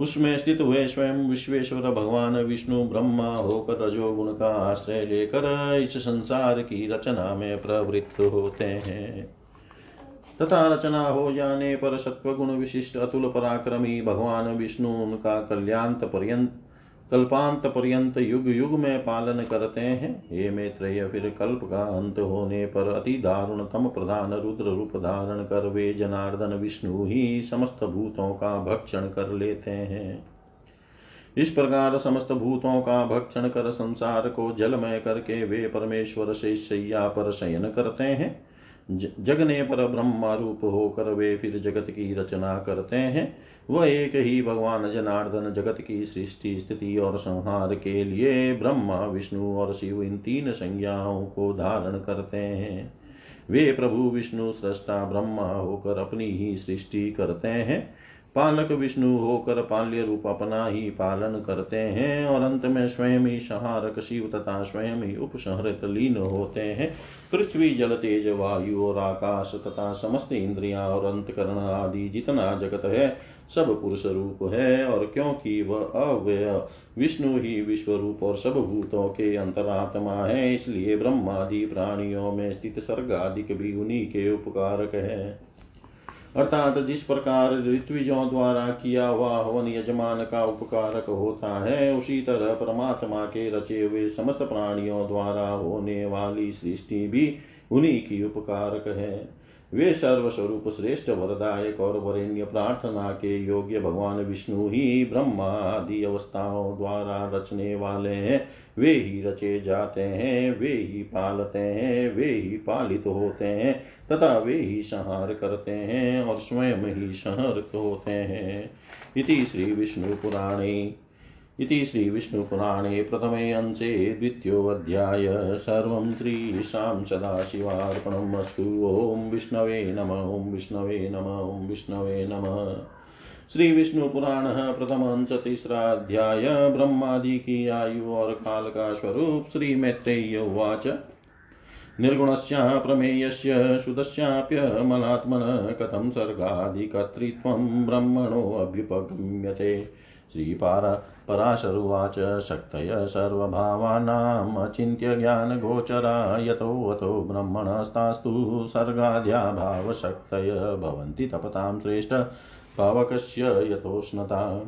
उसमें स्थित हुए स्वयं विश्वेश्वर भगवान, विष्णु, ब्रह्मा होकर रजोगुण का आश्रय लेकर इस संसार की रचना में प्रवृत्त होते हैं। तथा रचना हो जाने पर सत्वगुण विशिष्ट अतुल पराक्रमी भगवान विष्णु उनका कल्याण पर्यंत कल्पांत पर्यंत युग युग में पालन करते हैं। हे मैत्रेय, फिर कल्प का अंत होने पर अति दारुणतम प्रधान रुद्र रूप धारण कर वे जनार्दन, विष्णु ही समस्त भूतों का भक्षण कर लेते हैं। इस प्रकार समस्त भूतों का भक्षण कर संसार को जलमय करके वे परमेश्वर से शैया पर शयन करते हैं। जगने पर ब्रह्म रूप होकर वे फिर जगत की रचना करते हैं। वह एक ही भगवान जनार्दन जगत की सृष्टि, स्थिति और संहार के लिए ब्रह्मा, विष्णु और शिव इन तीन संज्ञाओं को धारण करते हैं। वे प्रभु, विष्णु, सृष्टा, ब्रह्मा होकर अपनी ही सृष्टि करते हैं। पालक विष्णु होकर पाल्य रूप अपना ही पालन करते हैं और अंत में स्वयं ही संहारक शिव तथा स्वयं ही उपसंहरित लीन होते हैं। पृथ्वी, जल, तेज, वायु और आकाश तथा समस्त इंद्रिया और अंतकरण आदि जितना जगत है, सब पुरुष रूप है और क्योंकि वह अव्यय, विष्णु ही विश्व रूप और सब भूतों के अंतरात्मा है, इसलिए ब्रह्मादि प्राणियों में स्थित सर्ग आदि भी उन्हीं के उपकारक है। अर्थात जिस प्रकार ऋत्विजों द्वारा किया हुआ हवन यजमान का उपकारक होता है, उसी तरह परमात्मा के रचे हुए समस्त प्राणियों द्वारा होने वाली सृष्टि भी उन्हीं की उपकारक है। वे सर्वस्वरूप श्रेष्ठ, वरदायक और वरेण्य प्रार्थना के योग्य भगवान विष्णु ही ब्रह्मा आदि अवस्थाओं द्वारा रचने वाले हैं। वे ही रचे जाते हैं, वे ही पालते हैं, वे ही पालित होते हैं। तथा वे ही संहार करते हैं और स्वयं ही संहर होते हैं। इति श्री विष्णु पुराणे, इति श्रीविष्णुपुराणे प्रथमे अंशे द्वितीयोऽध्याय। सर्वं श्रीशां सदाशिवार्पणम् अस्तु। ॐ विष्णवे नम, ॐ विष्णवे नम, ॐ विष्णवे नमः। श्री विष्णु पुराण प्रथम अंश तीसरा अध्याय। ब्रह्मादि की आयु और काल का स्वरूप श्री मैत्रेय उवाच। निर्गुणस्य प्रमेयस्य शुद्धस्याप्यमलात्मन कथं सर्गाधिकर्तृत्वं ब्रह्मणोऽभ्युपगम्यते श्रीपार पराशरुवाच शक्तय सर्वभावानामचिन्त्य ज्ञानगोचरा यतोऽतो ब्रह्मणस्तास्तु सर्गाद्या भावशक्तय भवन्ति तपतां श्रेष्ठ पावकस्य यतोष्णता।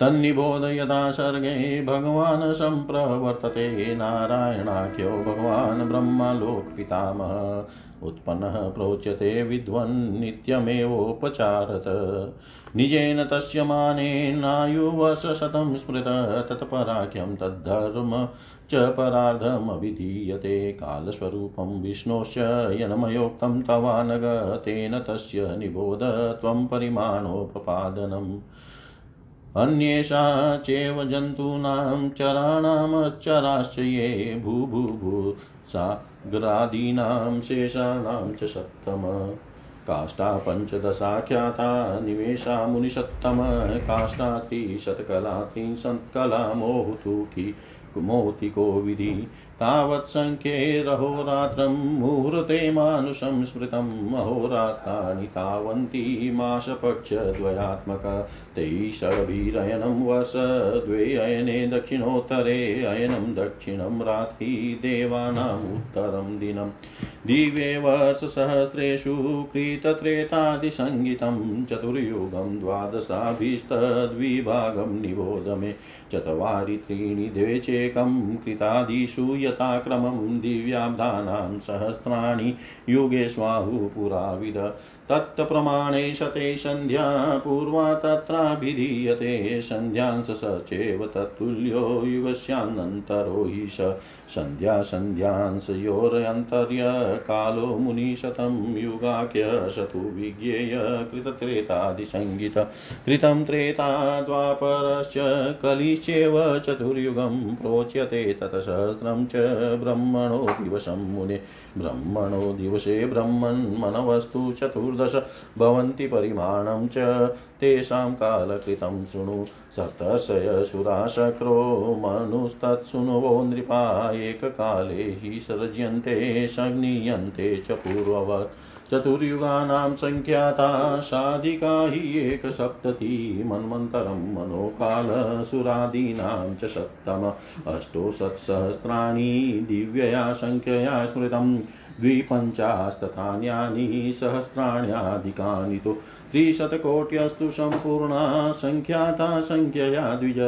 तन्निबोध यदा सर्गे भगवान् सम्प्रवर्तते नारायणाख्यो भगवान् ब्रह्मलोकपितामह। उत्पन्नः प्रोच्यते विद्वन्नित्यमेवोपचारत निजेन तस्य मानेनायुवर्षशतं स्मृत तत्पराख्यं तद्धर्म च परार्धमभिधीयते। कालस्वरूपं विष्णोश्च यनमयोक्तं तवानग तेन तस्य निबोध त्वं परिमाणोपपादनम् अन्येषा चैव जन्तूनां चराणामच्चराश्च ये भूभुभु साग्रादीनां शेषाणां च सप्तम। काष्ठा पञ्चदशाख्याता निवेशा मुनिषत्तम काष्ठा त्रिशतकला त्रिंशत्कला मोहुतुकी मोतिको विधि। तावत्सङ्ख्यैरहोरात्रं मुहूर्ते मानुषं स्मृतम् अहोरात्राणि तावन्ति मासपक्षद्वयात्मक तैः षड्भिरयनं वर्ष द्वे अयने दक्षिणोत्तरे, अयनं दक्षिणं रात्रि देवानाम् उत्तरं दिनम् दिवे वर्षसहस्रेषु कृतत्रेतादिसङ्गीतं चतुर्युगं द्वादशाभिस्तद्विभागं निबोध मे। चत्वारि त्रीणि द्वे चेकं कृतादिषु यथाक्रमं दिव्याब्धानां सहस्राणि युगे स्वाहु पुराविद। तत्प्रमाणे शते सन्ध्या पूर्वा तत्राभिधीयते। सन्ध्यांस स चैव तत्तुल्यो युगस्यानन्तरो हि स सन्ध्या सन्ध्यांशयोरन्तर्य कालो मुनिशतं युगाख्य शतु विज्ञेय कृतत्रेतादिसङ्गीत कृतं त्रेता द्वापरश्च कलिश्चैव चतुर्युगं प्रोच्यते ततसहस्रं च ब्रह्मणो दिवसं मुने। ब्रह्मणो दिवसे ब्रह्मन्मनवस्तु चतुर्दश चतुर्दश भवन्ति परिमाणं च। तेषां कालकृतं शृणु सप्तशयसुराशक्रो मनुस्तत्सुनुवो नृपा, एककाले हि सर्ज्यन्ते संज्ञीयन्ते च पूर्ववत्। चतुर्युगानां सङ्ख्याता साधिका हि एकसप्तति। मन्वन्तरं मनोकालसुरादीनां च सप्तम। अष्टो सत्सहस्राणि दिव्यया, सङ्ख्यया स्मृतम्। द्विपञ्चास्तथान्यानि सहस्राण्याधिकानि तु त्रिशतकोट्यस्तु सम्पूर्णा सङ्ख्याता सङ्ख्यया द्विज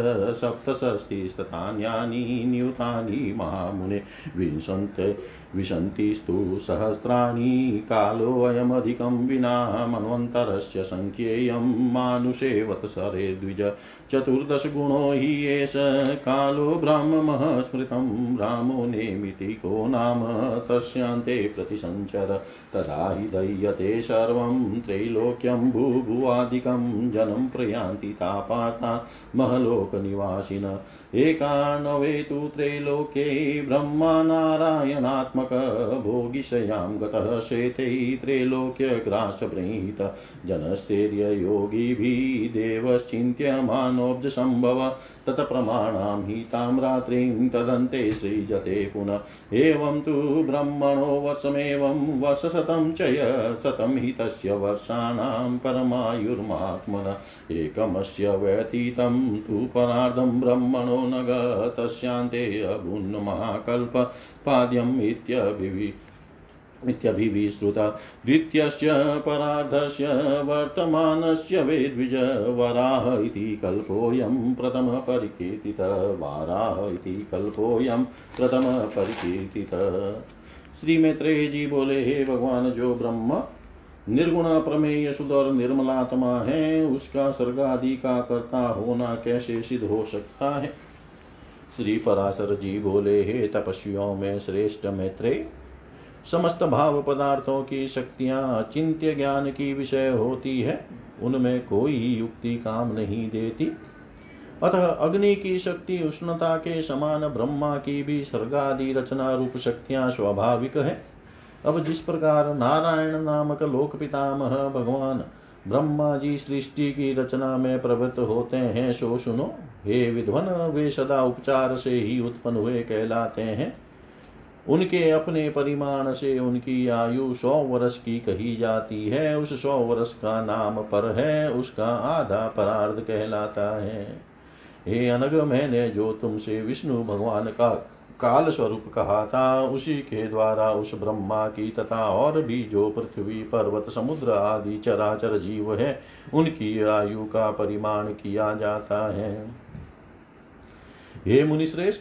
सप्तषष्टिस्तथान्यानि नियुतानि महामुने विंशन्त विशन्तिस्तु सहस्राणि कालोऽयमधिकं विना मन्वन्तरस्य सङ्ख्येयं मानुषे वत्सरे द्विज चतुर्दशगुणो हि एष कालो ब्राह्ममः स्मृतं रामो नेमिति को नाम तस्यान्ते प्रतिसञ्चर तदा हि दह्यते सर्वं त्रैलोक्यं भूभुवादिकं जनं प्रयान्ति तापाता महलोकनिवासिन। एकानवे तु त्रैलोक्ये ब्रह्मानारायणात्मक भोगिशयां गतः शेते त्रैलोक्यग्रासप्रणीत जनस्थैर्ययोगिभिः देवश्चिन्त्यमानोऽब्जसम्भव तत्प्रमाणां हि तां रात्रिं तदन्ते सृजते पुनः। एवं तु ब्रह्मणो वशमेवं वशशतं च शतं हि तस्य वर्षाणां परमायुर्मात्मन। एकमस्य व्यतीतं तु परार्धं ब्रह्मणो न गतस्यान्ते अभुन्महाकल्पपाद्यम् इत्यभिवि इत्यभिविश्रुत द्वितीयस्य परार्धस्य वर्तमानस्य वेद्विज वराह इति कल्पोऽयं प्रथमः वाराह इति कल्पोऽयं श्री मैत्रेय जी बोले, हे भगवान, जो ब्रह्म निर्गुण प्रमेय शुद्ध और निर्मलात्मा है, उसका स्वर्ग आदि का कर्ता होना कैसे सिद्ध हो सकता है? श्री पराशर जी बोले, हे तपस्वियों में श्रेष्ठ मैत्रेय समस्त भाव पदार्थों की शक्तियाँ अचिंत्य ज्ञान की विषय होती है, उनमें कोई युक्ति काम नहीं देती। अतः अग्नि की शक्ति, उष्णता के समान ब्रह्मा की भी सर्गादि रचना रूप शक्तियाँ स्वाभाविक है। अब जिस प्रकार नारायण नामक लोक पितामह भगवान ब्रह्मा जी सृष्टि की रचना में प्रवृत्त होते हैं, सो सुनो, हे विध्वन वे सदा उपचार से ही उत्पन्न हुए कहलाते हैं। उनके अपने परिमाण से उनकी आयु सौ वर्ष की कही जाती है। उस सौ वर्ष का नाम पर है, उसका आधा परार्ध कहलाता है। हे अनग मैंने जो तुमसे विष्णु भगवान का काल स्वरूप कहा था, उसी के द्वारा उस ब्रह्मा की तथा और भी जो पृथ्वी, पर्वत, समुद्र आदि चराचर जीव है, उनकी आयु का परिमाण किया जाता है। हे मुनिश्रेष्ठ,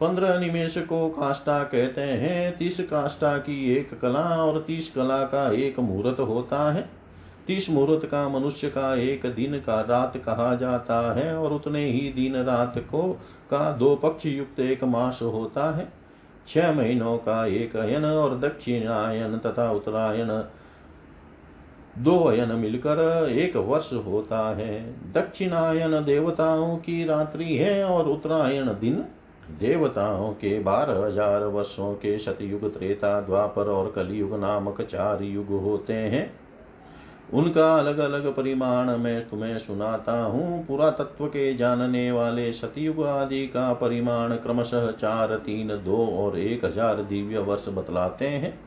पंद्रह निमेश को काष्टा कहते हैं, तीस काष्टा की एक कला और तीस कला का एक मुहूर्त होता है। तीस मुहूर्त का, मनुष्य का एक दिन का रात कहा जाता है और उतने ही दिन रात को का दो पक्ष युक्त एक मास होता है। छह महीनों का एक अयन और दक्षिणायन तथा उत्तरायण दो अयन मिलकर एक वर्ष होता है। दक्षिणायन देवताओं की रात्रि है और उत्तरायण दिन देवताओं के बारह हज़ार वर्षों के सतयुग त्रेता, द्वापर और कलयुग नामक चार युग होते हैं। उनका अलग अलग परिमाण मैं तुम्हें सुनाता हूँ। पुरातत्व के जानने वाले सतयुग आदि का परिमाण क्रमशः चार, तीन, दो और एक हज़ार दिव्य वर्ष बतलाते हैं।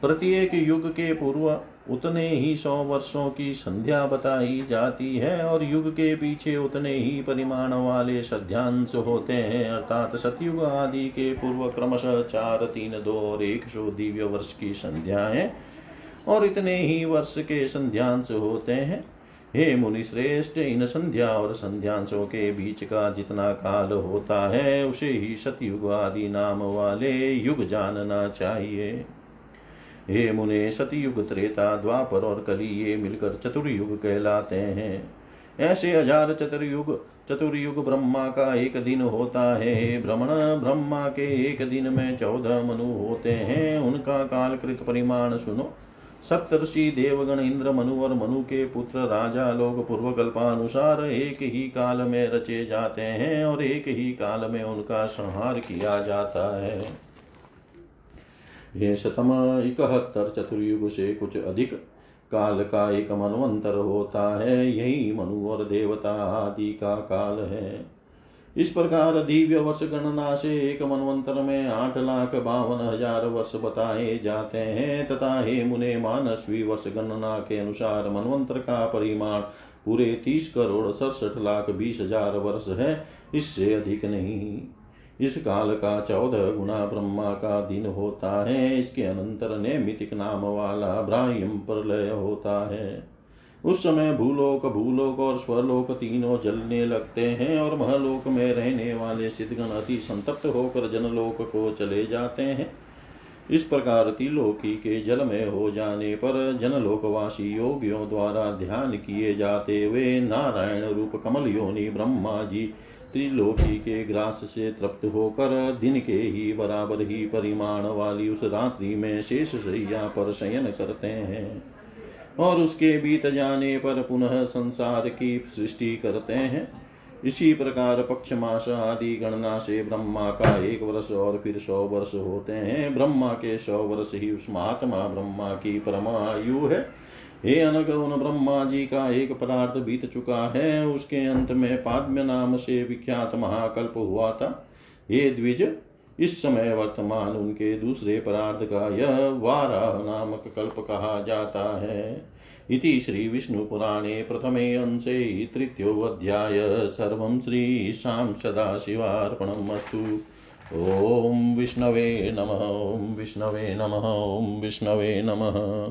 प्रत्येक युग के पूर्व उतने ही सौ वर्षों की संध्या बताई जाती है और युग के पीछे उतने ही परिमाण वाले सध्यांश होते हैं। अर्थात सतयुग आदि के पूर्व क्रमशः चार, तीन, दो और एक सौ दिव्य वर्ष की संध्याएँ और इतने ही वर्ष के संध्यांश होते हैं। हे मुनि श्रेष्ठ, इन संध्या और संध्यांशों के बीच का जितना काल होता है, उसे ही सतयुग आदि नाम वाले युग जानना चाहिए। हे मुने, सतयुग त्रेता, द्वापर और कली ये मिलकर चतुर्युग कहलाते हैं। ऐसे हज़ार चतुर्युग चतुर्युग ब्रह्मा का एक दिन होता है। भ्रमण ब्रह्मा के एक दिन में चौदह मनु होते हैं। उनका कालकृत परिमाण सुनो। सप्तर्षि देवगण इंद्र मनु और मनु के पुत्र राजा लोग पूर्व कल्पानुसार एक ही काल में रचे जाते हैं और एक ही काल में उनका संहार किया जाता है। ये शतम इकहत्तर चतुर्युग से कुछ अधिक काल का एक मनवंतर होता है। यही मनु और देवता आदि का काल है। इस प्रकार दिव्य वर्ष गणना से एक मनवंतर में आठ लाख बावन हज़ार वर्ष बताए जाते हैं, तथा हे मुने मानसवी वर्ष गणना के अनुसार मनवंतर का परिमाण पूरे तीस करोड़ सड़सठ लाख बीस हज़ार वर्ष है। इससे अधिक नहीं। इस काल का चौदह गुना ब्रह्मा का दिन होता है। इसके अनंतर नैमितिक नाम वाला ब्राह्यम प्रलय होता है। उस समय भूलोक भूलोक और स्वलोक तीनों जलने लगते हैं और महलोक में रहने वाले सिद्धगण अति संतप्त होकर जनलोक को चले जाते हैं। इस प्रकार त्रिलोकी के जल में हो जाने पर जनलोकवासी योगियों द्वारा ध्यान किए जाते वे नारायण रूप कमल योनि ब्रह्मा जी त्रिलोकी के ग्रास से तृप्त होकर दिन के ही बराबर ही परिमाण वाली उस रात्रि में शेष सैया पर शयन करते हैं। और उसके बीत जाने पर पुनः संसार की सृष्टि करते हैं। इसी प्रकार पक्ष मास आदि गणना से ब्रह्मा का एक वर्ष और फिर सौ वर्ष होते हैं। ब्रह्मा के सौ वर्ष ही उस महात्मा ब्रह्मा की परम आयु है। हे अनग, उन ब्रह्मा जी का एक पदार्थ बीत चुका है। उसके अंत में पाद्म नाम से विख्यात महाकल्प हुआ था। हे द्विज, इस समय वर्तमान उनके दूसरे पदार्थ का यह वारा नामक कल्प कहा जाता है। इति श्रीविष्णुपुराणे प्रथमे अंशे तृतीयोऽध्याय। सर्वं श्रीशां सदाशिवार्पणम् अस्तु ॐ विष्णवे नमः, ॐ विष्णवे नमः, ॐ विष्णवे नमः।